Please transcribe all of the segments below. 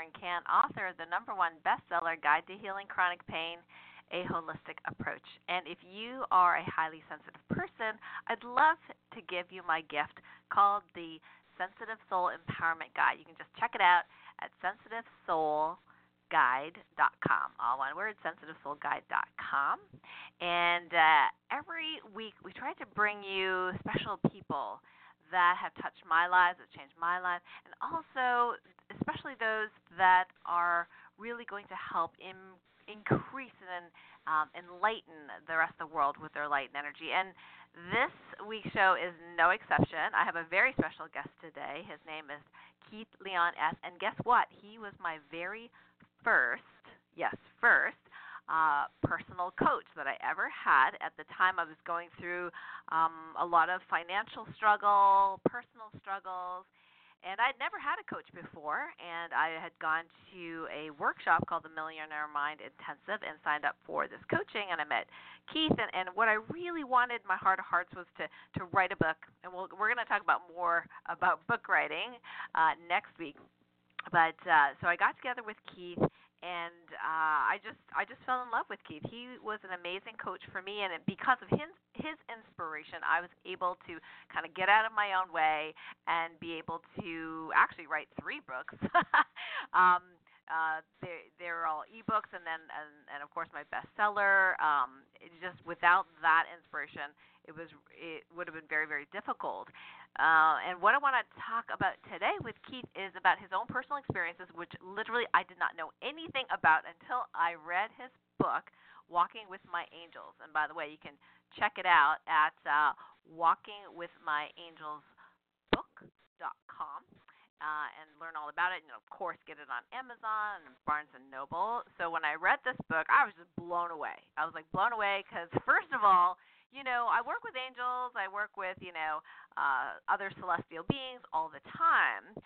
and Can author the number one bestseller, Guide to Healing Chronic Pain a holistic approach. And if you are a highly sensitive person, I'd love to give you my gift called the Sensitive Soul Empowerment Guide. You can just check it out at sensitivesoulguide.com. All one word, sensitivesoulguide.com. And uh, every week we try to bring you special people that have touched my life, that changed my life, and also especially those that are really going to help in increase and um, enlighten the rest of the world with their light and energy. And this week's show is no exception. I have a very special guest today. His name is Keith Leon S. And guess what? He was my very first, yes, first uh, personal coach that I ever had. At the time, I was going through um, a lot of financial struggle, personal struggles, and I'd never had a coach before, and I had gone to a workshop called the Millionaire Mind Intensive and signed up for this coaching. And I met Keith, and, and what I really wanted, my heart of hearts, was to to write a book. And we'll, we're going to talk about more about book writing uh, next week. But uh, so I got together with Keith and uh, I just I just fell in love with Keith. He was an amazing coach for me, and because of his his inspiration, I was able to kind of get out of my own way and be able to actually write three books. um, uh, they they're all ebooks, and then and, and of course my bestseller. Um, it just without that inspiration, it was it would have been very very difficult. Uh, and what I want to talk about today with Keith is about his own personal experiences, which literally I did not know anything about until I read his book, Walking with My Angels. And by the way, you can check it out at uh, walkingwithmyangelsbook.com. Uh, and learn all about it, and of course, get it on Amazon and Barnes and Noble. So when I read this book, I was just blown away. I was like blown away because first of all, you know, I work with angels, I work with, you know, uh, other celestial beings all the time.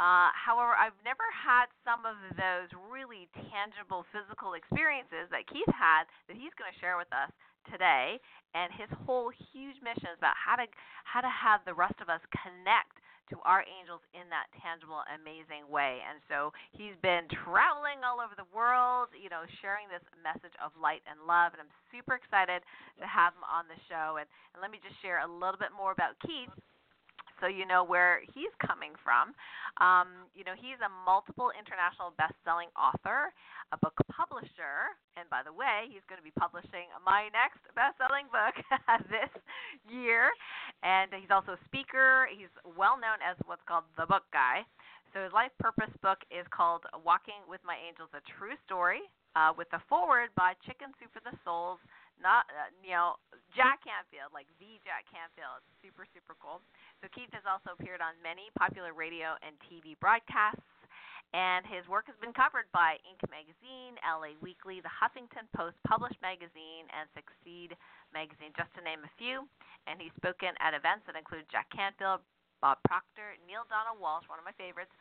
Uh, however, I've never had some of those really tangible physical experiences that Keith had that he's going to share with us today. And his whole huge mission is about how to how to have the rest of us connect to our angels in that tangible, amazing way. And so he's been traveling all over the world, you know, sharing this message of light and love. And I'm super excited to have him on the show. And, and let me just share a little bit more about Keith so you know where he's coming from. Um, you know, he's a multiple international best-selling author, a book publisher, and by the way, he's going to be publishing my next best-selling book this year. And he's also a speaker. He's well known as what's called the Book Guy. So his life purpose book is called Walking with My Angels: A True Story, uh, with a foreword by Chicken Soup for the Souls not uh, you know Jack Canfield, like the Jack Canfield. Super super cool. So Keith has also appeared on many popular radio and TV broadcasts, and his work has been covered by Inc. magazine, LA Weekly, The Huffington Post, Published magazine, and Succeed magazine, just to name a few. And he's spoken at events that include Jack Canfield, Bob Proctor, Neale Donald Walsch, one of my favorites,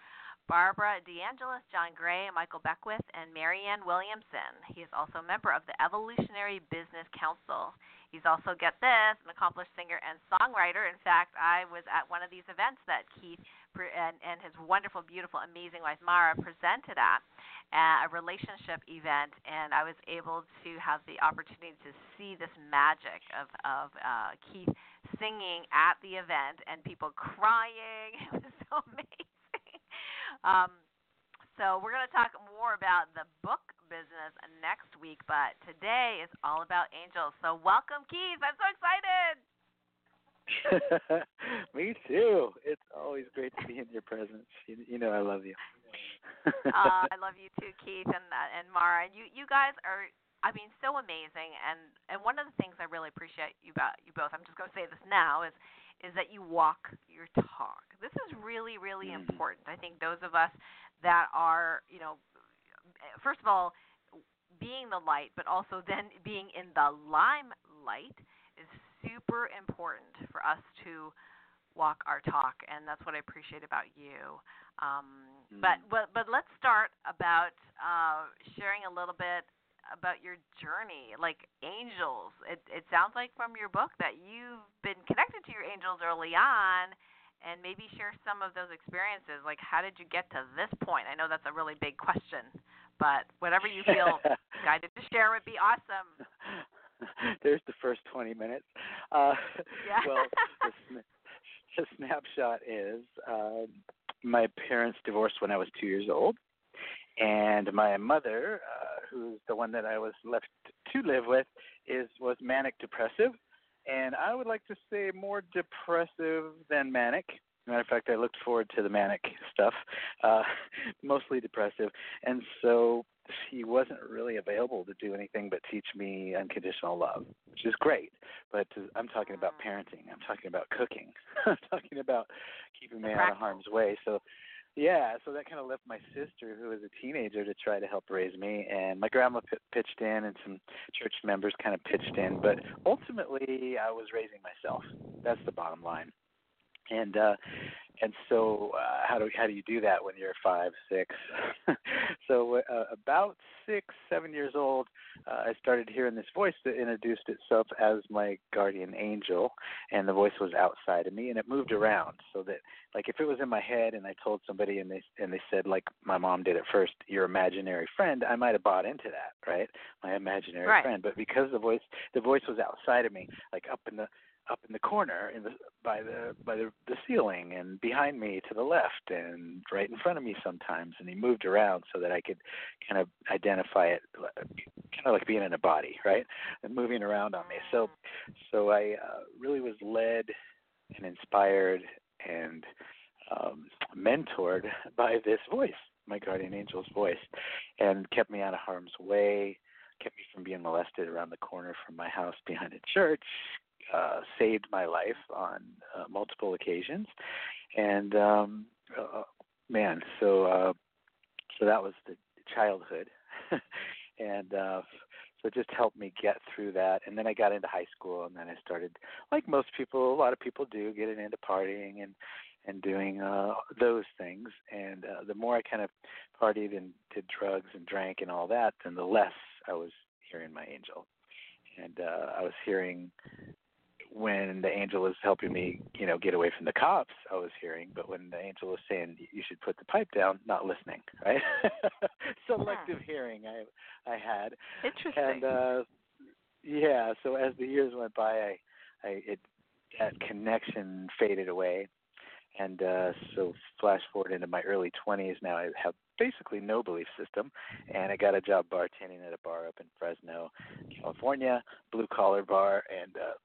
Barbara DeAngelis, John Gray, Michael Beckwith, and Marianne Williamson. He is also a member of the Evolutionary Business Council. He's also, get this, an accomplished singer and songwriter. In fact, I was at one of these events that Keith and, and his wonderful, beautiful, amazing wife Mara presented at, a relationship event, and I was able to have the opportunity to see this magic of, of uh, Keith singing at the event and people crying. It was so amazing. Um, so we're going to talk more about the book business next week, but today is all about angels. So welcome, Keith. I'm so excited. Me too. It's always great to be in your presence. You, you know I love you. uh, I love you too, Keith and uh, and Mara. You you guys are I mean so amazing and and one of the things I really appreciate you about you both. I'm just going to say this now is is that you walk your talk. This is really, really mm-hmm. important. I think those of us that are, you know, first of all, being the light, but also then being in the limelight is super important for us to walk our talk, and that's what I appreciate about you. Um, mm. But but but let's start about uh, sharing a little bit about your journey, like angels. It it sounds like from your book that you've been connected to your angels early on, and maybe share some of those experiences. Like, how did you get to this point? I know that's a really big question, but whatever you feel guided to share would be awesome. There's the first 20 minutes. Uh, yeah. well, the, the snapshot is uh, my parents divorced when I was two years old, and my mother, uh, who's the one that I was left to live with, is was manic depressive and I would like to say more depressive than manic. Matter of fact, I looked forward to the manic stuff, uh, mostly depressive, and so she wasn't really available to do anything but teach me unconditional love, which is great. But I'm talking about parenting. I'm talking about cooking. I'm talking about keeping me out of harm's way. So yeah, so that kind of left my sister, who was a teenager, to try to help raise me, and my grandma p- pitched in, and some church members kind of pitched in. But ultimately, I was raising myself. That's the bottom line. And uh, and so uh, how do how do you do that when you're five six? So uh, about six seven years old uh, i started hearing this voice that introduced itself as my guardian angel and the voice was outside of me and it moved around so that like if it was in my head and i told somebody and they and they said like my mom did at first your imaginary friend i might have bought into that right? My imaginary right. friend. But because the voice the voice was outside of me like up in the up in the corner in the by the by the the ceiling and behind me to the left and right in front of me sometimes. And he moved around so that I could kind of identify it kind of like being in a body right? And moving around on me. So so I uh, really was led and inspired and um mentored by this voice my guardian angel's voice and kept me out of harm's way kept me from being molested around the corner from my house behind a church uh, saved my life on uh, multiple occasions, and um, uh, man, so uh, so that was the childhood, and uh, so it just helped me get through that. And then I got into high school, and then I started, like most people, a lot of people do, getting into partying and and doing uh those things. And uh, the more I kind of partied and did drugs and drank and all that then the less I was hearing my angel. And uh I was hearing when the angel was helping me, you know, get away from the cops, I was hearing, but when the angel was saying you should put the pipe down, not listening, right? Selective yeah. hearing I I had. Interesting. And uh yeah, so as the years went by, I I it that connection faded away. And uh so flash forward into my early 20s now I have basically no belief system and I got a job bartending at a bar up in Fresno, California, blue collar bar and uh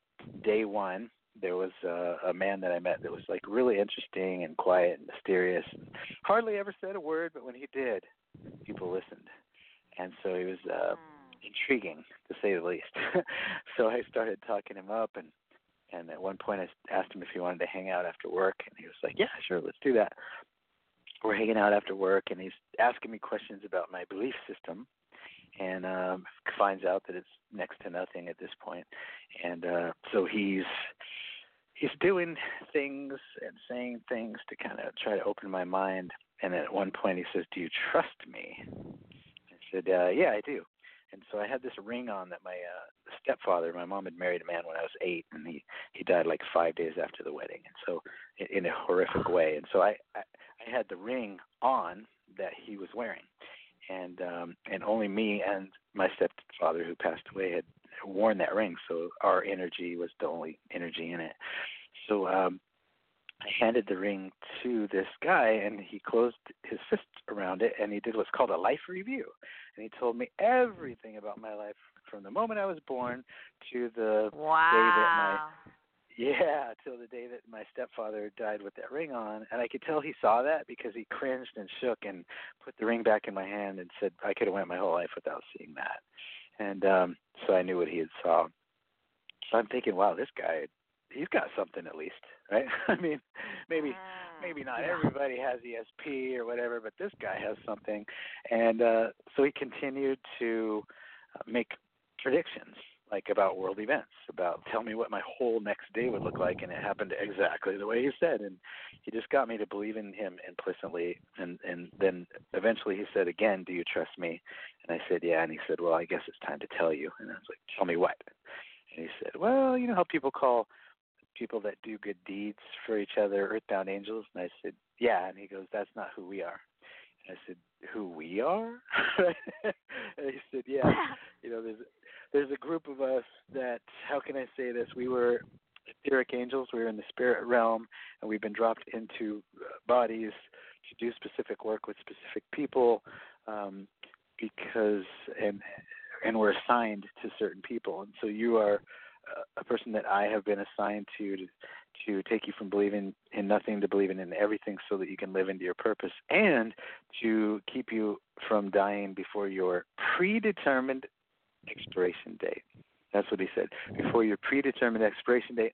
day one, there was a, a man that I met that was like really interesting and quiet and mysterious. And hardly ever said a word, but when he did, people listened, and so he was uh, intriguing to say the least. so I started talking him up, and and at one point I asked him if he wanted to hang out after work, and he was like, "Yeah, sure, let's do that." We're hanging out after work, and he's asking me questions about my belief system, and um, finds out that it's next to nothing at this point. And uh, so he's he's doing things and saying things to kind of try to open my mind. And at one point he says, "Do you trust me?" I said, uh, "Yeah, I do." And so I had this ring on that my uh, stepfather, my mom had married a man when I was eight, and he he died like five days after the wedding, and so in, in a horrific way. And so I, I I had the ring on that he was wearing, and um and only me and my stepfather who passed away had worn that ring so our energy was the only energy in it so um I handed the ring to this guy and he closed his fist around it and he did what's called a life review and he told me everything about my life from the moment I was born to the wow. day that my yeah, till the day that my stepfather died with that ring on, and I could tell he saw that because he cringed and shook and put the ring back in my hand and said, "I could have went my whole life without seeing that." And um so I knew what he had saw. So I'm thinking, wow, this guy, he's got something at least, right? I mean, maybe maybe not everybody has ESP or whatever, but this guy has something. And uh so he continued to uh, make predictions like about world events, about tell me what my whole next day would look like, and it happened exactly the way he said, and he just got me to believe in him implicitly, and and then eventually he said again, do you trust me? And I said yeah, and he said, well, I guess it's time to tell you, and I was like, tell me what? And he said, well, you know how people call people that do good deeds for each other, earthbound angels?" And I said, "Yeah." And he goes, "That's not who we are." And I said, "Who we are?" and he said, "Yeah, you know, there's there's a group of us that how can I say this? We were etheric angels. We were in the spirit realm, and we've been dropped into bodies to do specific work with specific people um, because and and we're assigned to certain people. And so you are a person that I have been assigned to to, to take you from believing in nothing to believing in everything so that you can live into your purpose and to keep you from dying before your predetermined expiration date. That's what he said. Before your predetermined expiration date.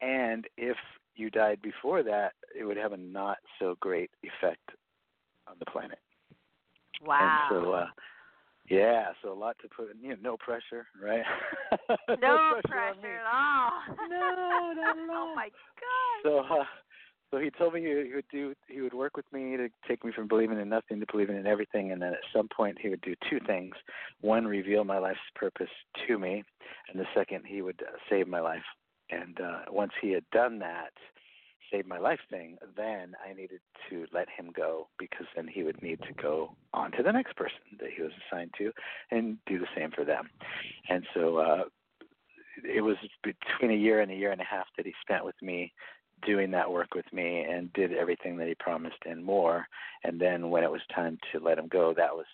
And if you died before that, it would have a not so great effect on the planet. Wow. And so uh yeah, so a lot to put. You know, no pressure, right? no, no pressure, pressure at all. no, not at all. oh my god. So, uh, so he told me he, would do. He would work with me to take me from believing in nothing to believing in everything, and then at some point he would do two things: one, reveal my life's purpose to me, and the second, he would uh, save my life. And uh, once he had done that, save my life thing, then I needed to let him go because then he would need to go on to the next person that he was assigned to and do the same for them. And so uh it was between a year and a year and a half that he spent with me doing that work with me and did everything that he promised and more. And then when it was time to let him go, that was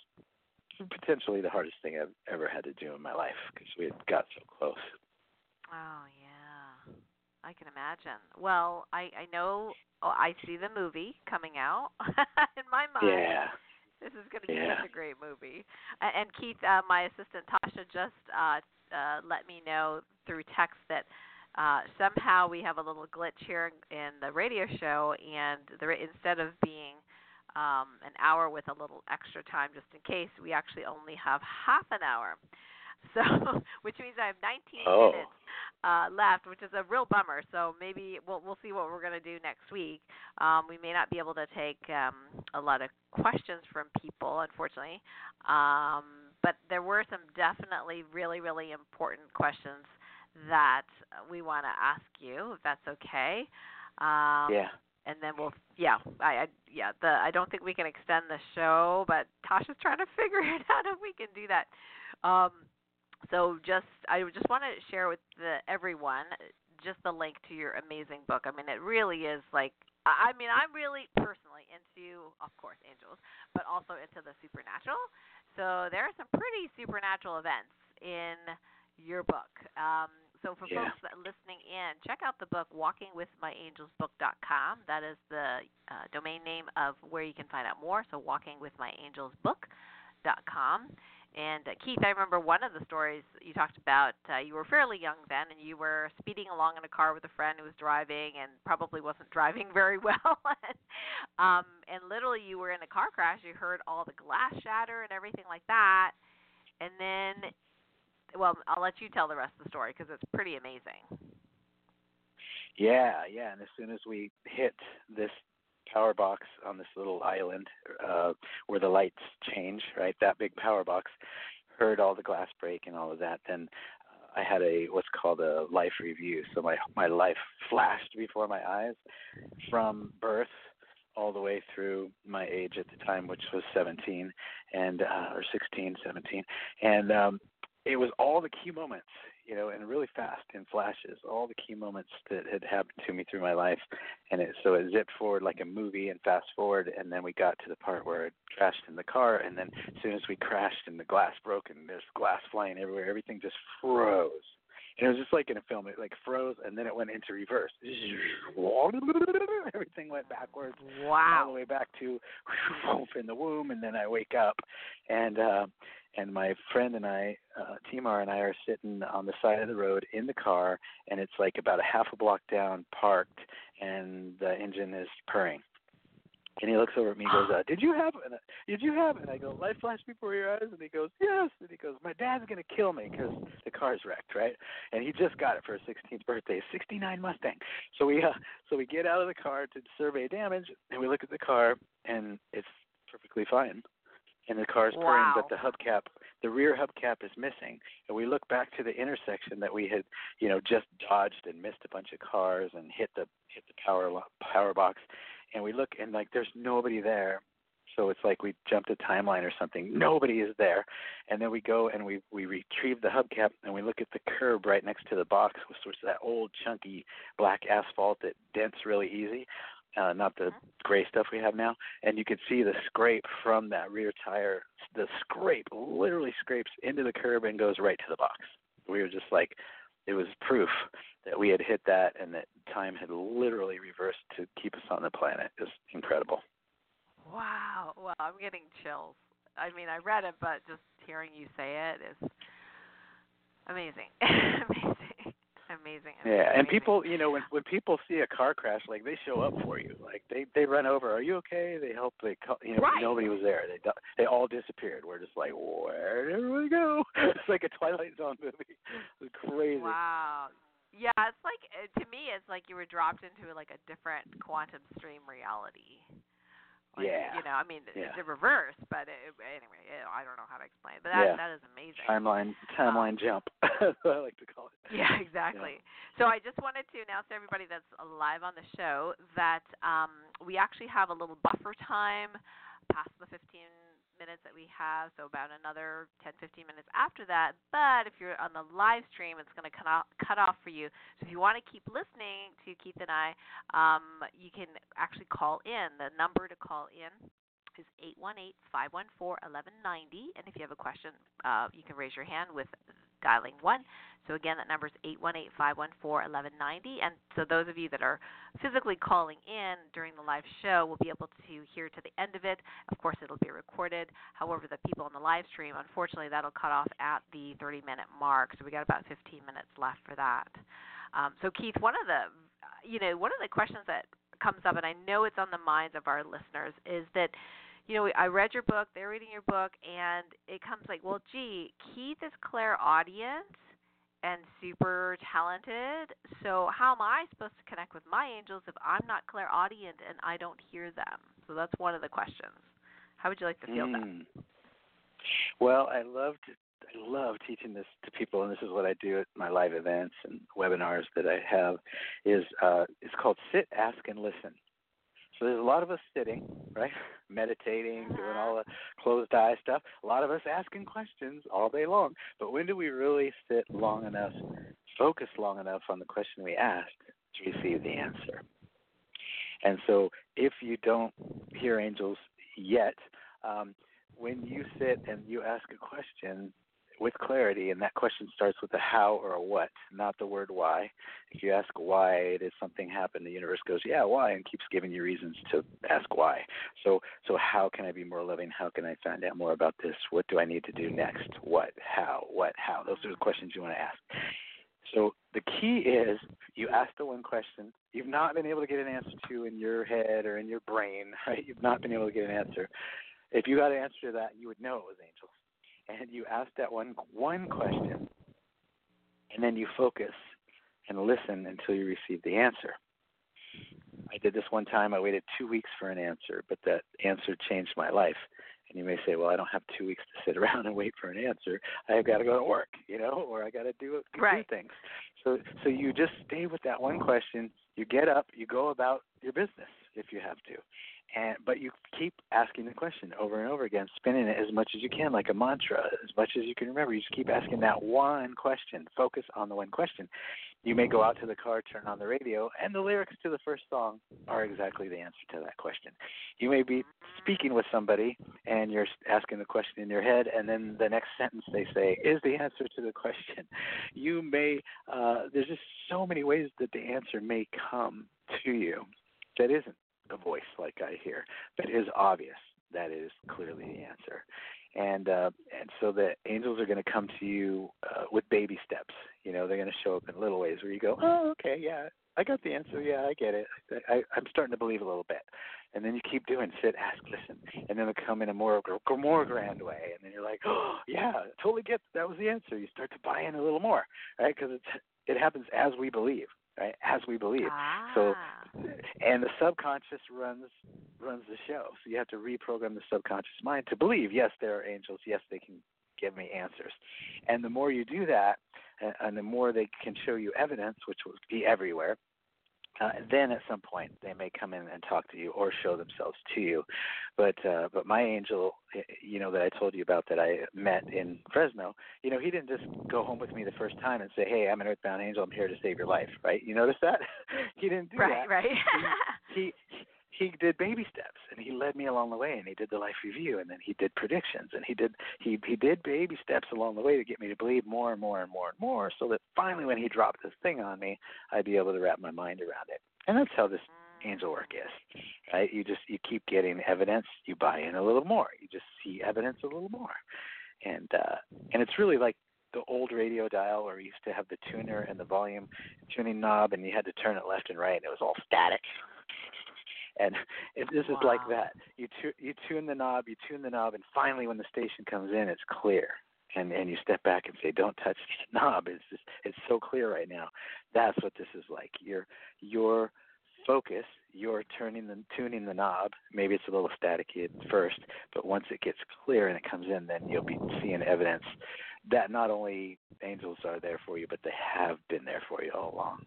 potentially the hardest thing I've ever had to do in my life because we had got so close. Oh yeah. I can imagine. Well, I I know oh, I see the movie coming out in my mind. Yeah. This is going to be yeah. such a great movie. And, Keith, uh, my assistant Tasha, just uh, uh, let me know through text that uh, somehow we have a little glitch here in the radio show, and the, instead of being um, an hour with a little extra time just in case, we actually only have half an hour. So, which means I have 19 oh. minutes uh, left, which is a real bummer. So maybe we'll we'll see what we're going to do next week. Um, we may not be able to take um, a lot of questions from people, unfortunately. Um, but there were some definitely really really important questions that we want to ask you, if that's okay. Um, yeah. And then we'll, yeah, I, I, yeah, the I don't think we can extend the show, but Tasha's trying to figure it out if we can do that. Um, so just I just want to share with the, everyone just the link to your amazing book. I mean, it really is like I mean, I'm really personally into, of course, angels, but also into the supernatural. So there are some pretty supernatural events in your book. Um, so for yeah. folks that listening in, check out the book WalkingWithMyAngelsBook.com. That is the uh, domain name of where you can find out more. So WalkingWithMyAngelsBook.com. And uh, Keith, I remember one of the stories you talked about. Uh, you were fairly young then, and you were speeding along in a car with a friend who was driving and probably wasn't driving very well. um, and literally, you were in a car crash. You heard all the glass shatter and everything like that. And then, well, I'll let you tell the rest of the story because it's pretty amazing. Yeah, yeah. And as soon as we hit this power box on this little island uh, where the lights change, right? That big power box. Heard all the glass break and all of that. Then uh, I had a what's called a life review. So my my life flashed before my eyes from birth all the way through my age at the time, which was 17 and uh, or 16, 17, and um, it was all the key moments you know, and really fast in flashes, all the key moments that had happened to me through my life, and it so it zipped forward like a movie and fast forward, and then we got to the part where it crashed in the car, and then as soon as we crashed and the glass broke and there's glass flying everywhere, everything just froze. And it was just like in a film, it like froze and then it went into reverse. Everything went backwards. Wow. All the way back to in the womb, and then I wake up, and uh, and my friend and I, uh, Timar and I, are sitting on the side of the road in the car, and it's like about a half a block down, parked, and the engine is purring. And he looks over at me and goes, uh, "Did you have? An, did you have?" And I go, "Light flashed before your eyes." And he goes, "Yes." And he goes, "My dad's gonna kill me because the car's wrecked, right?" And he just got it for his 16th birthday, a '69 Mustang. So we, uh, so we get out of the car to survey damage, and we look at the car, and it's perfectly fine and the car's wow. purring, but the hubcap, the rear hubcap is missing. And we look back to the intersection that we had, you know, just dodged and missed a bunch of cars and hit the hit the power power box, and we look and like there's nobody there. So it's like we jumped a timeline or something. Nobody is there, and then we go and we we retrieve the hubcap and we look at the curb right next to the box, which was that old chunky black asphalt that dents really easy uh, not the gray stuff we have now, and you could see the scrape from that rear tire. The scrape literally scrapes into the curb and goes right to the box. We were just like, it was proof that we had hit that and that time had literally reversed to keep us on the planet. It was incredible. Wow. Well, I'm getting chills. I mean, I read it, but just hearing you say it is amazing. amazing amazing. Yeah, and people, you know, when when people see a car crash, like they show up for you. Like they they run over. Are you okay? They help. They call, you know right. nobody was there. They they all disappeared. We're just like, where did everybody go? It's like a Twilight Zone movie. It's crazy. Wow. Yeah, it's like uh, to me, it's like you were dropped into like a different quantum stream reality. Like, yeah. You know, I mean, yeah. it's a reverse, but it, anyway, it, I don't know how to explain it. But that yeah. that is amazing. Timeline timeline um, jump. I like to call it. Yeah, exactly. Yeah. So I just wanted to announce to everybody that's live on the show that um, we actually have a little buffer time past the 15 minutes that we have, so about another 10, 15 minutes after that. But if you're on the live stream, it's going to cut off, cut off for you. So if you want to keep listening to Keith and I, um, you can actually call in. The number to call in is 818-514-1190. And if you have a question, uh, you can raise your hand with dialing 1. So again, that number is 818-514-1190. And so those of you that are physically calling in during the live show will be able to hear to the end of it. Of course, it'll be recorded. However, the people on the live stream, unfortunately, that'll cut off at the 30-minute mark. So we got about 15 minutes left for that. Um, so Keith, one of the you know one of the questions that comes up, and I know it's on the minds of our listeners, is that you know, I read your book, they're reading your book, and it comes like, well, gee, Keith is clairaudient and super talented. So how am I supposed to connect with my angels if I'm not clairaudient and I don't hear them? So that's one of the questions. How would you like to feel mm. that? Well, I love to, I love teaching this to people, and this is what I do at my live events and webinars that I have. Is uh, it's called sit, ask, and listen. So there's a lot of us sitting, right, meditating, doing all the closed eye stuff. A lot of us asking questions all day long. But when do we really sit long enough, focus long enough on the question we asked to receive the answer? And so if you don't hear angels yet, um, when you sit and you ask a question, with clarity, and that question starts with a how or a what, not the word why. If you ask why did something happen, the universe goes, yeah, why, and keeps giving you reasons to ask why. So, so how can I be more loving? How can I find out more about this? What do I need to do next? What, how, what, how? Those are the questions you want to ask. So the key is you ask the one question you've not been able to get an answer to in your head or in your brain, right? You've not been able to get an answer. If you got an answer to that, you would know it was angels and you ask that one one question, and then you focus and listen until you receive the answer. I did this one time. I waited two weeks for an answer, but that answer changed my life. And you may say, well, I don't have two weeks to sit around and wait for an answer. I've got to go to work, you know, or I got to do, do right. things. So, so you just stay with that one question. You get up, you go about your business if you have to, and but you keep asking the question over and over again, spinning it as much as you can, like a mantra, as much as you can remember. You just keep asking that one question. Focus on the one question. You may go out to the car, turn on the radio, and the lyrics to the first song are exactly the answer to that question. You may be speaking with somebody, and you're asking the question in your head, and then the next sentence they say is the answer to the question. You may, uh, there's just so many ways that the answer may come to you that isn't a voice like I hear, but it is obvious that is clearly the answer. And uh, and so the angels are going to come to you uh, with baby steps. You know, they're going to show up in little ways where you go, oh, okay, yeah, I got the answer. Yeah, I get it. I, I'm starting to believe a little bit. And then you keep doing sit, ask, listen, and then they come in a more more grand way, and then you're like, oh, yeah, totally get that was the answer. You start to buy in a little more, right? Because it's it happens as we believe right? As we believe. Ah. So, and the subconscious runs runs the show. So you have to reprogram the subconscious mind to believe, yes, there are angels. Yes, they can give me answers. And the more you do that, and the more they can show you evidence, which will be everywhere, uh, then at some point they may come in and talk to you or show themselves to you. But uh, but my angel, you know that I told you about that I met in Fresno, you know he didn't just go home with me the first time and say, hey, I'm an earthbound angel, I'm here to save your life, right? You notice that? he didn't do right, that. Right, right. he, he he did baby steps and he led me along the way and he did the life review and then he did predictions and he did he he did baby steps along the way to get me to believe more and more and more and more so that finally when he dropped this thing on me I'd be able to wrap my mind around it. And that's how this angel work is. Right? You just you keep getting evidence, you buy in a little more. You just see evidence a little more. And uh and it's really like the old radio dial where we used to have the tuner and the volume tuning knob and you had to turn it left and right and it was all static and it, this wow. is like that. You tu- you tune the knob, you tune the knob, and finally, when the station comes in, it's clear. And and you step back and say, "Don't touch the knob." It's just it's so clear right now. That's what this is like. Your your focus, you're turning the tuning the knob. Maybe it's a little staticky at first, but once it gets clear and it comes in, then you'll be seeing evidence that not only angels are there for you, but they have been there for you all along.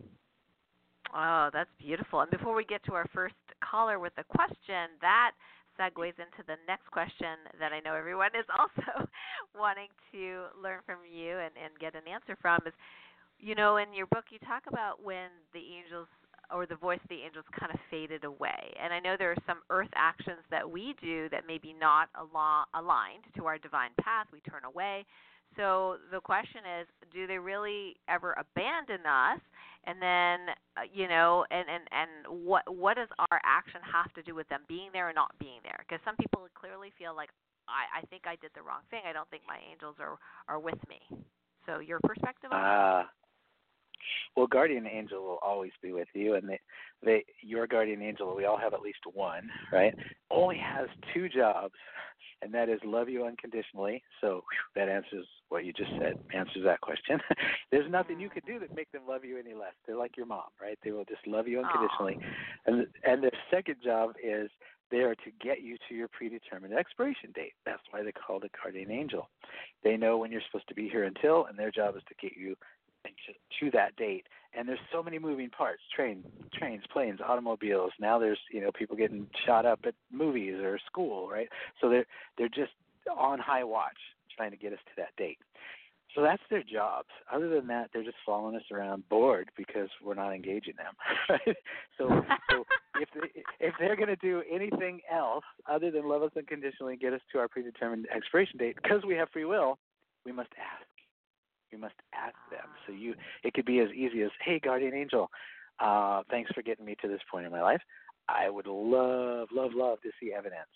Oh, that's beautiful. And before we get to our first caller with a question, that segues into the next question that I know everyone is also wanting to learn from you and, and get an answer from is you know, in your book you talk about when the angels or the voice of the angels kind of faded away. And I know there are some earth actions that we do that may be not al- aligned to our divine path. We turn away. So the question is, do they really ever abandon us? And then, uh, you know, and and and what what does our action have to do with them being there or not being there? Because some people clearly feel like I I think I did the wrong thing. I don't think my angels are are with me. So your perspective on uh, well, guardian angel will always be with you, and they, they, your guardian angel, we all have at least one, right? Only has two jobs, and that is love you unconditionally. So whew, that answers what you just said, answers that question. There's nothing you could do that make them love you any less. They're like your mom, right? They will just love you unconditionally. Aww. And and their second job is they are to get you to your predetermined expiration date. That's why they call it a guardian angel. They know when you're supposed to be here until, and their job is to get you to, that date. And there's so many moving parts: trains, trains, planes, automobiles. Now there's you know people getting shot up at movies or school, right? So they're they're just on high watch trying to get us to that date. So that's their jobs. Other than that, they're just following us around bored because we're not engaging them. Right? So, so if they, if they're going to do anything else other than love us unconditionally and get us to our predetermined expiration date, because we have free will, we must ask. We must ask them. So you, it could be as easy as, "Hey, guardian angel, uh, thanks for getting me to this point in my life. I would love, love, love to see evidence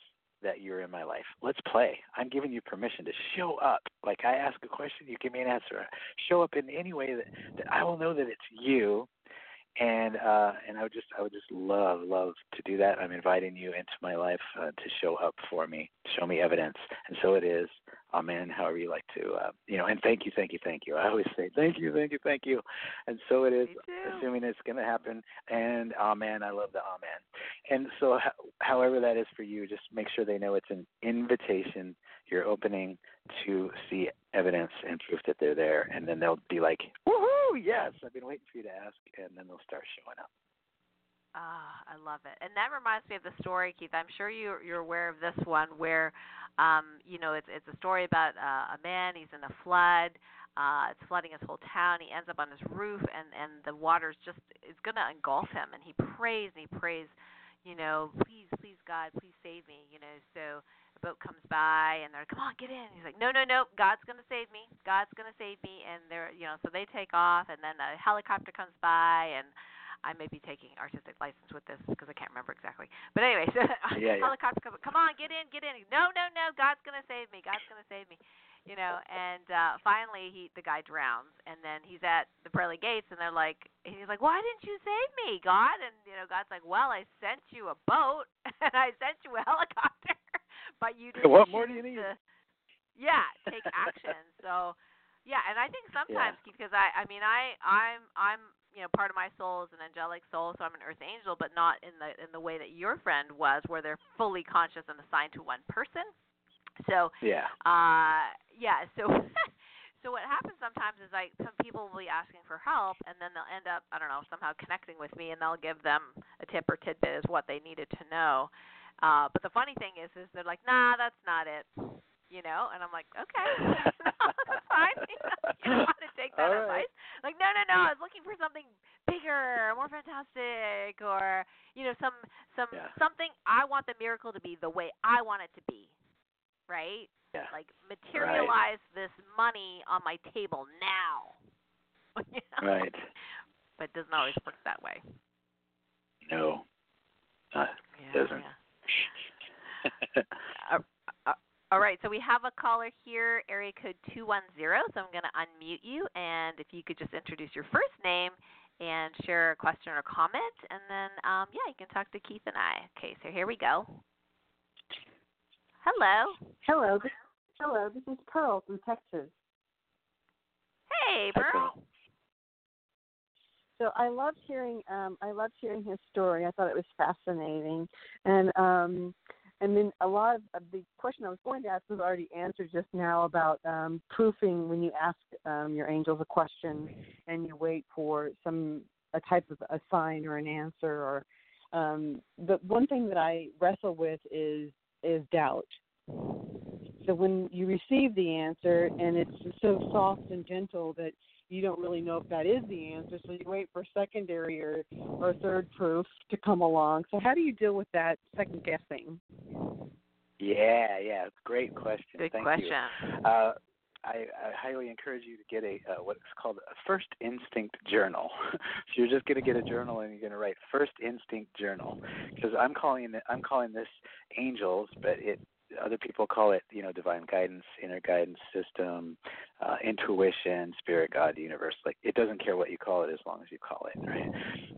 that you're in my life. Let's play. I'm giving you permission to show up. Like I ask a question, you give me an answer. Show up in any way that, that I will know that it's you. And uh, and I would just I would just love love to do that. I'm inviting you into my life uh, to show up for me, show me evidence, and so it is. Amen. However you like to, uh, you know. And thank you, thank you, thank you. I always say thank you, thank you, thank you, and so it is. Assuming it's going to happen, and amen. I love the amen. And so, however that is for you, just make sure they know it's an invitation. You're opening to see evidence and proof that they're there, and then they'll be like, "Woohoo! Yes, I've been waiting for you to ask," and then they'll start showing up. Ah, I love it. And that reminds me of the story, Keith. I'm sure you you're aware of this one where um, you know, it's it's a story about uh, a man, he's in a flood. Uh, it's flooding his whole town. He ends up on his roof and and the water's just it's going to engulf him and he prays and he prays, you know, please, please God, please save me, you know. So a boat comes by and they're like, come on, get in. He's like, no, no, no, God's going to save me. God's going to save me. And they're, you know, so they take off and then a helicopter comes by and I may be taking artistic license with this because I can't remember exactly. But anyway, so yeah, yeah. helicopter comes. Come on, get in, get in. No, no, no. God's gonna save me. God's gonna save me. You know, and uh finally he the guy drowns and then he's at the pearly gates and they're like he's like, Why didn't you save me, God? And you know, God's like, Well, I sent you a boat and I sent you a helicopter but you didn't What more do you need? To, yeah, take action. so Yeah, and I think sometimes because I I mean I I'm I'm you know part of my soul is an angelic soul, so I'm an earth angel, but not in the in the way that your friend was, where they're fully conscious and assigned to one person. So Yeah. uh yeah, so so what happens sometimes is like some people will be asking for help and then they'll end up I don't know, somehow connecting with me and they'll give them a tip or tidbit as what they needed to know. Uh but the funny thing is is they're like, Nah, that's not it you know, and I'm like, Okay, that's fine. You, know, you don't want to take that All right. advice. Like, no, no, no, I was looking for something bigger, more fantastic or you know, some some Yeah. something I want the miracle to be the way I want it to be. Right? Yeah. like materialize this money on my table now. You know? Right. But it doesn't always work that way. No. Not Yeah, Doesn't. yeah. All right, so we have a caller here, area code 210. So I'm going to unmute you, and if you could just introduce your first name and share a question or comment, and then um, yeah, you can talk to Keith and I. Okay, so here we go. Hello. Hello, this, hello. This is Pearl from Texas. Hey, Hi, Pearl. So I loved hearing um I loved hearing his story. I thought it was fascinating. And um and then a lot of, of the question I was going to ask was already answered just now about um proofing when you ask um your angels a question and you wait for some a type of a sign or an answer or um the one thing that I wrestle with is is doubt. So when you receive the answer and it's so soft and gentle that you don't really know if that is the answer, so you wait for secondary or or third proof to come along. So how do you deal with that second guessing? Yeah, yeah. Great question. Good Thank question. you. Uh, I, I highly encourage you to get a uh, what's called a first instinct journal. so you're just going to get a journal and you're going to write first instinct journal because I'm calling it I'm calling this angels, but it other people call it you know divine guidance, inner guidance system, uh, intuition, spirit, God, the universe. Like it doesn't care what you call it as long as you call it, right?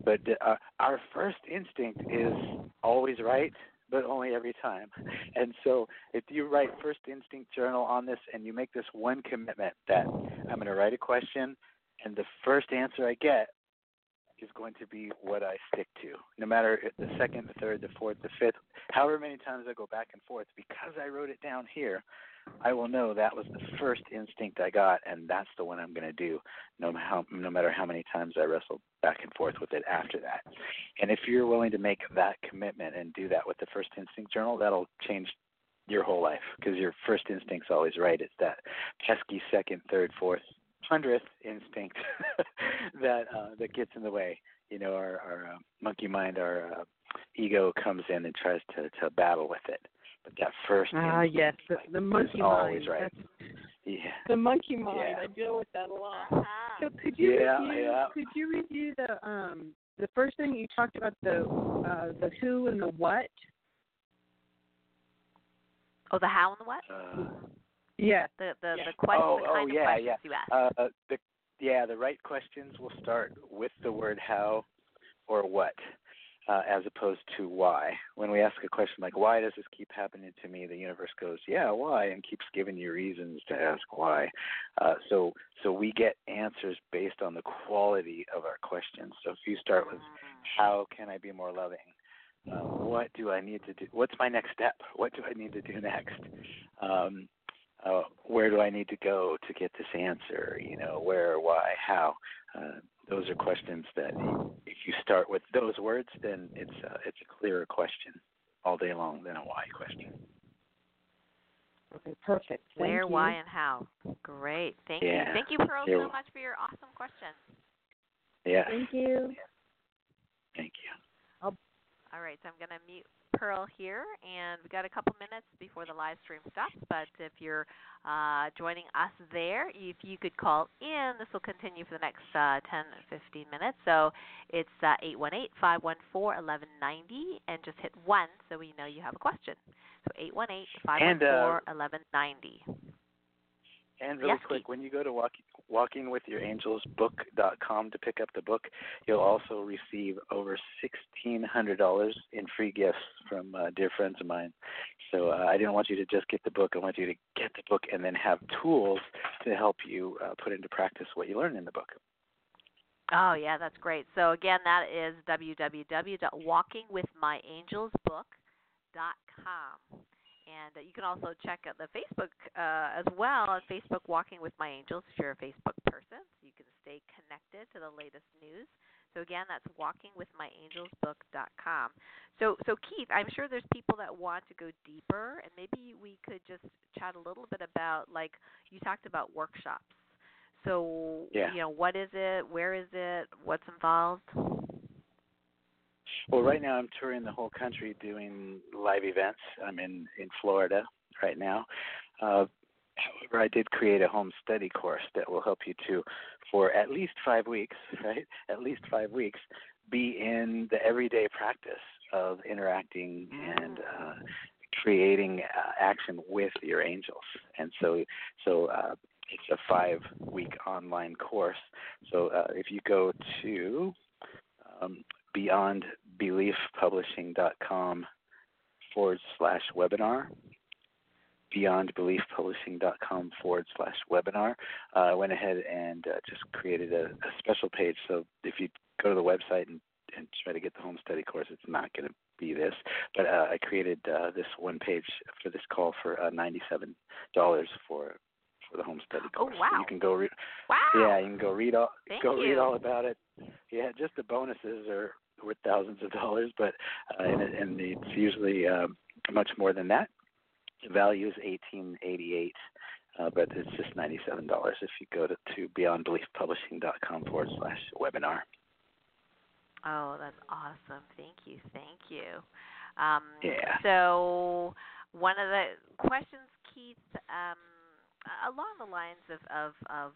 But uh, our first instinct is always right but only every time. And so if you write first instinct journal on this and you make this one commitment that I'm going to write a question and the first answer I get is going to be what I stick to. No matter the second, the third, the fourth, the fifth, however many times I go back and forth, because I wrote it down here, I will know that was the first instinct I got, and that's the one I'm going to do, no, how, no matter how many times I wrestle back and forth with it after that. And if you're willing to make that commitment and do that with the first instinct journal, that'll change your whole life because your first instinct's always right. It's that pesky second, third, fourth, hundredth instinct that uh, that gets in the way. You know, our, our uh, monkey mind, our uh, ego comes in and tries to to battle with it. But that first Ah, instinct yes, the, like, the is monkey always mind. right. That's- Yeah. the monkey mind. Yeah. I deal with that a lot. Uh-huh. So could you Yeah, review? yeah. Could you review the um the first thing you talked about the uh the who and the what? Oh, the how and the what? Uh, Yes. The the Yeah. the question, Oh, the oh, kind yeah, of questions yeah. you ask. Uh, the yeah, the right questions will start with the word how or what, uh, as opposed to why. When we ask a question like why does this keep happening to me, the universe goes, yeah, why, and keeps giving you reasons to ask why. Uh, so so we get answers based on the quality of our questions. So if you start with how can I be more loving? Uh, what do I need to do? What's my next step? What do I need to do next? Um, uh, where do I need to go to get this answer? You know, where, why, how? Uh, those are questions that if you start with those words, then it's uh, it's a clearer question all day long than a why question. Okay, perfect. Thank Where, you. why, and how. Great. Thank Yeah. you. Thank you, Pearl, You're so wel- much for your awesome question. Yeah. Thank you. Thank you. All right, so I'm going to mute Pearl here, and we've got a couple minutes before the live stream stops. But if you're uh, joining us there, if you could call in, this will continue for the next uh, 10 15 minutes. So it's uh, 818 514 1190, and just hit 1 so we know you have a question. So 818 And, uh, 514 1190. And really yes, quick, when you go to walk, walkingwithyourangelsbook.com to pick up the book, you'll also receive over $1,600 in free gifts from uh, dear friends of mine. So uh, I didn't want you to just get the book. I want you to get the book and then have tools to help you uh, put into practice what you learn in the book. Oh yeah, that's great. So again, that is www.walkingwithmyangelsbook.com. And uh, you can also check out the Facebook uh, as well on Facebook Walking with My Angels if you're a Facebook person. So you can stay connected to the latest news. So again, that's walkingwithmyangelsbook.com. So so Keith, I'm sure there's people that want to go deeper and maybe we could just chat a little bit about like you talked about workshops. So yeah. you know, what is it? Where is it? What's involved? Well, right now I'm touring the whole country doing live events. I'm in in Florida right now. Uh, however, I did create a home study course that will help you to, for at least five weeks, right? At least five weeks, be in the everyday practice of interacting and uh, creating uh, action with your angels. And so, so uh, it's a five week online course. So uh, if you go to um, beyondbeliefpublishing.com forward slash webinar, beyondbeliefpublishing.com forward slash webinar. Uh, I went ahead and uh, just created a, a special page. So if you go to the website and, and try to get the home study course, it's not going to be this. But uh, I created uh, this one page for this call for uh, $97 for for the home study course. Oh wow! So you can go read. Wow. Yeah, you can go read all Thank go you. read all about it. Yeah, just the bonuses are worth thousands of dollars, but uh, and, it, and it's usually um, much more than that. The value is eighteen eighty eight. Uh, but it's just ninety-seven dollars if you go to, to beyondbeliefpublishing.com forward slash webinar. Oh, that's awesome. Thank you. Thank you. Um, Yeah. So, one of the questions, Keith, um, along the lines of, of, of,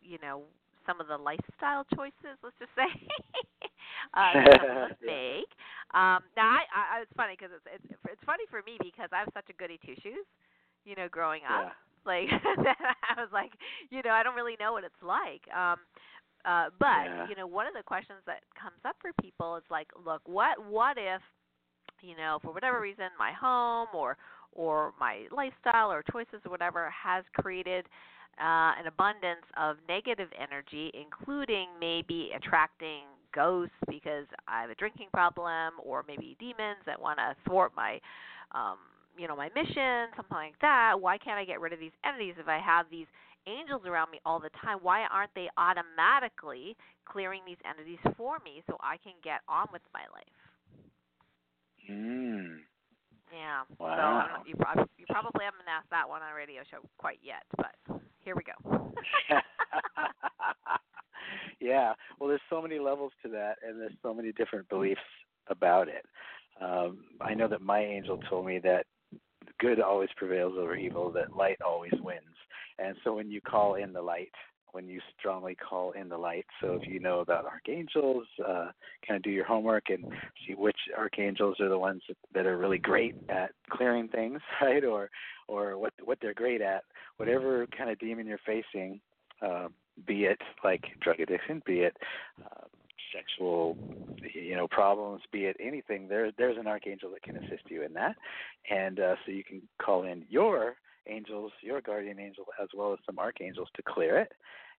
you know, some of the lifestyle choices, let's just say, uh, that some of us Yeah. make. Um, now, I, I, it's funny because it's, it's it's funny for me because I have such a goody two shoes, you know, growing up. Yeah. Like I was like, you know, I don't really know what it's like. Um, uh, but Yeah. you know, one of the questions that comes up for people is like, look, what what if, you know, for whatever reason, my home or or my lifestyle or choices or whatever has created uh, an abundance of negative energy, including maybe attracting ghosts because I have a drinking problem, or maybe demons that want to thwart my, um, you know, my mission, something like that. Why can't I get rid of these entities if I have these angels around me all the time? Why aren't they automatically clearing these entities for me so I can get on with my life? Mm. Yeah. Wow. don't you, you probably haven't asked that one on a radio show quite yet, but here we go. yeah. Well, there's so many levels to that, and there's so many different beliefs about it. Um, I know that my angel told me that good always prevails over evil, that light always wins. And so when you call in the light, when you strongly call in the light, so if you know about archangels, uh, kind of do your homework and see which archangels are the ones that, are really great at clearing things, right? Or or what what they're great at, whatever kind of demon you're facing, uh, be it like drug addiction, be it uh, sexual, you know, problems, be it anything. There, there's an archangel that can assist you in that, and uh, so you can call in your angels, your guardian angel, as well as some archangels to clear it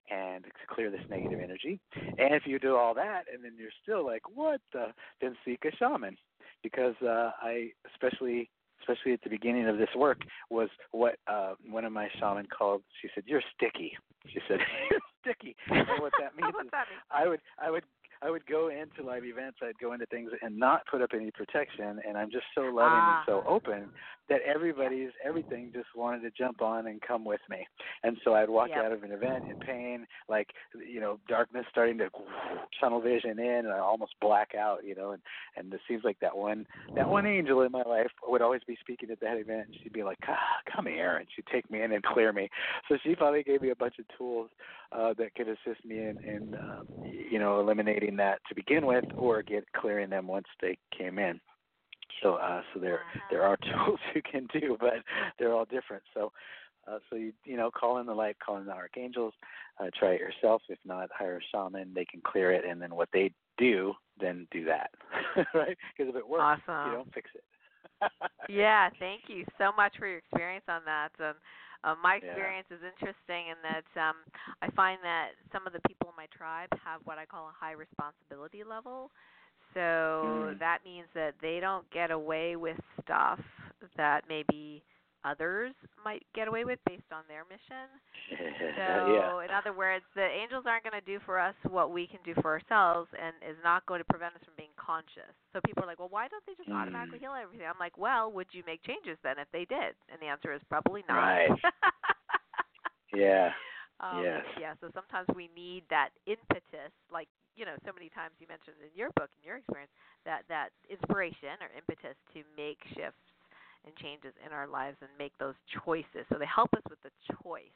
and to clear this negative energy. And if you do all that, and then you're still like, what the? Then seek a shaman, because uh, I especially especially at the beginning of this work, was what uh, one of my shaman called. She said, "You're sticky." She said, "You're sticky." And what that means is that mean? I would I would I would go into live events, I'd go into things and not put up any protection and I'm just so loving Ah. and so open that everybody's everything just wanted to jump on and come with me. And so I'd walk Yep. out of an event in pain, like you know, darkness starting to tunnel vision in and I almost black out, you know, and and it seems like that one that one angel in my life would always be speaking at that event and she'd be like, ah, come here and she'd take me in and clear me. So she finally gave me a bunch of tools uh, that could assist me in, in uh, you know eliminating that to begin with, or get clearing them once they came in. So uh, so there there are tools you can do, but they're all different. So Uh, so you you know call in the light, call in the archangels, uh, try it yourself. If not, hire a shaman. They can clear it, and then what they do, then do that, right? Because if it works, awesome. you don't fix it. yeah, thank you so much for your experience on that. Um, uh, my Yeah. experience is interesting in that um, I find that some of the people in my tribe have what I call a high responsibility level. So Mm. that means that they don't get away with stuff that maybe others might get away with based on their mission. So, yeah. in other words, the angels aren't going to do for us what we can do for ourselves and is not going to prevent us from being conscious. So, people are like, well, why don't they just automatically Mm. heal everything? I'm like, well, would you make changes then if they did? And the answer is probably not. Right. Yeah. um, Yes. Yeah, so sometimes we need that impetus, like, you know, so many times you mentioned in your book, in your experience, that, that inspiration or impetus to make shifts and changes in our lives and make those choices. So they help us with the choice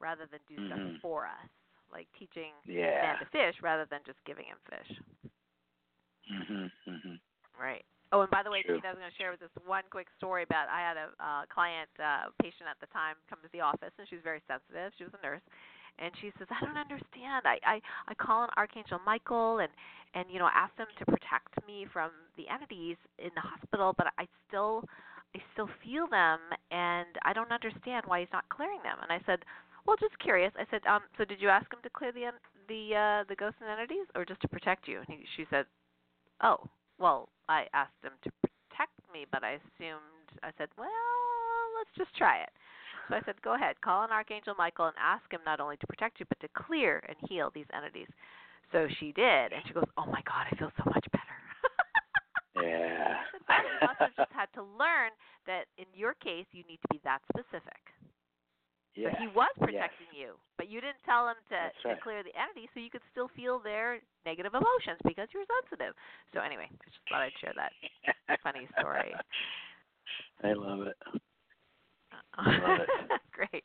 rather than do Mhm. stuff for us, like teaching Yeah. man to fish rather than just giving him fish. Mhm. Mhm. Right. Oh, and by the way, True. Keith, I was going to share with this one quick story about I had a uh, client, uh, patient at the time, come to the office, and she was very sensitive. She was a nurse, and she says, "I don't understand. I I I call on Archangel Michael and and you know ask them to protect me from the entities in the hospital, but I still I still feel them, and I don't understand why he's not clearing them." And I said, "Well, just curious." I said, "Um, so did you ask him to clear the the uh, the ghosts and entities, or just to protect you?" And he, she said, "Oh." well, I asked him to protect me, but I assumed I said, well, let's just try it. So I said, go ahead, call on Archangel Michael and ask him not only to protect you, but to clear and heal these entities. So she did, and she goes, oh my God, I feel so much better. Yeah. I must have just had to learn in your case, you need to be that specific. yeah. So he was Yes. protecting you, but you didn't tell him to, right. clear the entity, so you could still feel their negative emotions because you're sensitive. So anyway, I just thought I'd share that. funny story. I love it. love it. Great.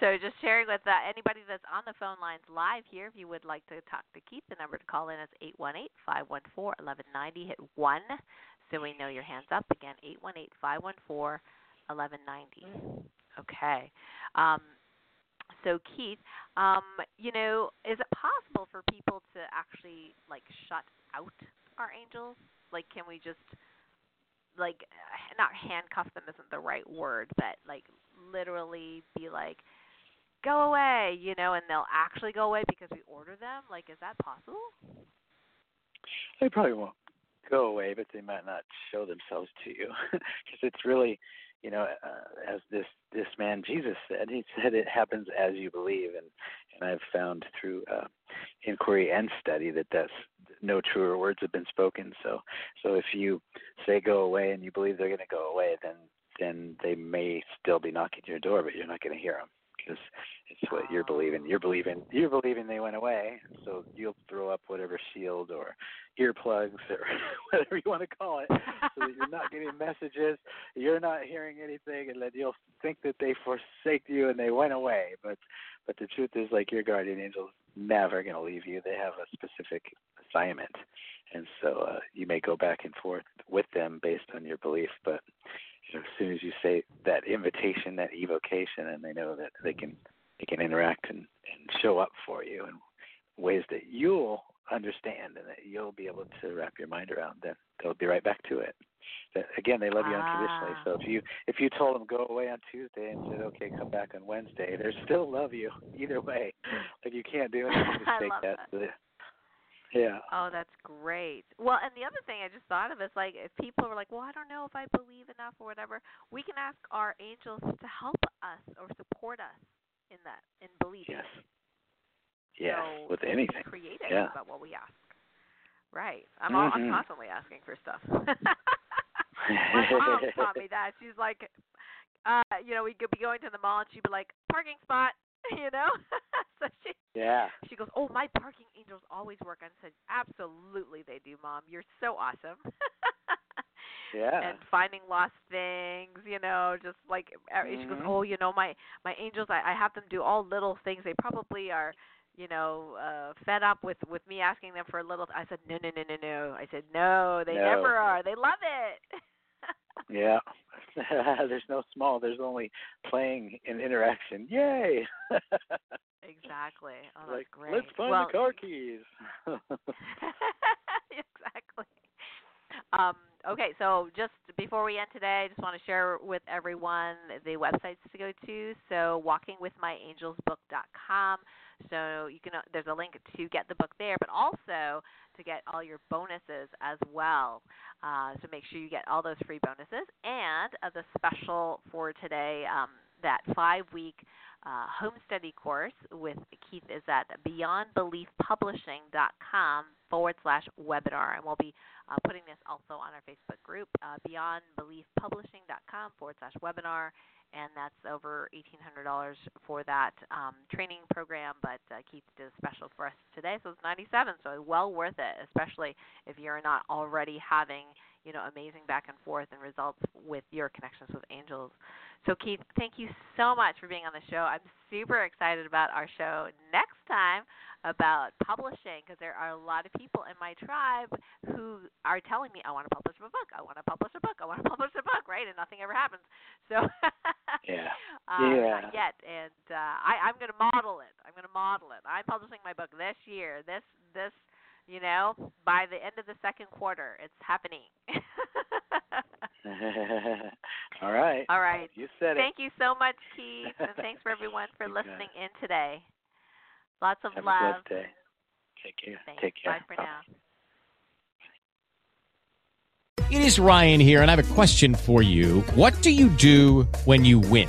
So just sharing with uh, anybody that's on the phone lines live here, if you would like to talk to Keith, the number to call in is eight one eight five one four eleven ninety. Hit one, so we know your hands up. Again, eight one eight five one four eleven ninety. Okay. Um, so Keith, um, you know, is it possible for people to actually like shut out our angels? Like, can we just like not handcuff them isn't the right word, but like literally be like, go away, you know, and they'll actually go away because we order them? Like, is that possible? They probably won't go away, but they might not show themselves to you. Because it's really, you know, uh, as this this man Jesus said, he said it happens as you believe, and and I've found through uh, inquiry and study that that's no truer words have been spoken. So so if you say go away and you believe they're going to go away, then then they may still be knocking at your door, but you're not going to hear them it's what you're believing. You're believing you're believing they went away, so you'll throw up whatever shield or earplugs or whatever you want to call it, so that you're not getting messages, you're not hearing anything, and then you'll think that they forsake you and they went away. But but the truth is, like your guardian angel's never going to leave you. They have a specific assignment, and so uh, you may go back and forth with them based on your belief, but as soon as you say that invitation, that evocation, and they know that they can they can interact and, and show up for you in ways that you'll understand and that you'll be able to wrap your mind around, then they'll be right back to it. That, again, they love you unconditionally. Ah. So if you if you told them go away on Tuesday and said okay, come back on Wednesday, they still love you either way. Like you can't do anything to shake that. that. Yeah. Oh, that's great. Well, and the other thing I just thought of is like if people are like, "Well, I don't know if I believe enough or whatever," we can ask our angels to help us or support us in that in believing. Yes. Yes. So With anything. creative Yeah. about what we ask. Right. I'm all, I'm Mhm. constantly asking for stuff. My mom taught me that. She's like, uh, you know, we could be going to the mall and she'd be like, parking spot, you know. so she Yeah. she goes, oh, my parking angels always work. I said, absolutely they do, mom. You're so awesome. Yeah. and finding lost things, you know, just like uh, she goes, Mhm. oh, you know, my my angels, I, I have them do all little things. They probably are, you know, uh fed up with with me asking them for a little. I said, no, no, no, no, no. I said, no, they No. never are. They love it. yeah. there's no small. There's only playing and interaction. Yay! Exactly. Oh, like, great. let's find well, the car keys. exactly. Um, okay, so just before we end today, I just want to share with everyone the websites to go to. So walkingwithmyangelsbook.com. So you can there's a link to get the book there, but also to get all your bonuses as well. Uh, so make sure you get all those free bonuses and uh, the special for today um, that five week uh, home study course with Keith is at beyondbeliefpublishing.com forward slash webinar, and we'll be uh, putting this also on our Facebook group, uh, beyondbeliefpublishing.com forward slash webinar, and that's over $1,800 for that um, training program. But uh, Keith did a special for us today, so it's 97 so well worth it, especially if you're not already having you know amazing back and forth and results with your connections with angels. So Keith, thank you so much for being on the show. I'm super excited about our show next time about publishing because there are a lot of people in my tribe who are telling me, I want to publish a book, I want to publish a book, I want to publish a book, right? And nothing ever happens. So yeah, uh, yeah. not yet. And uh, I, I'm going to model it. I'm going to model it. I'm publishing my book this year. This this you know, by the end of the second quarter, it's happening. All right. All right. You said Thank it. you so much, Keith, and thanks for everyone for You listening in today. Lots of Have love. a blessed day. Take care. Thanks. Take care. Bye for now. It is Ryan here, and I have a question for you. What do you do when you win?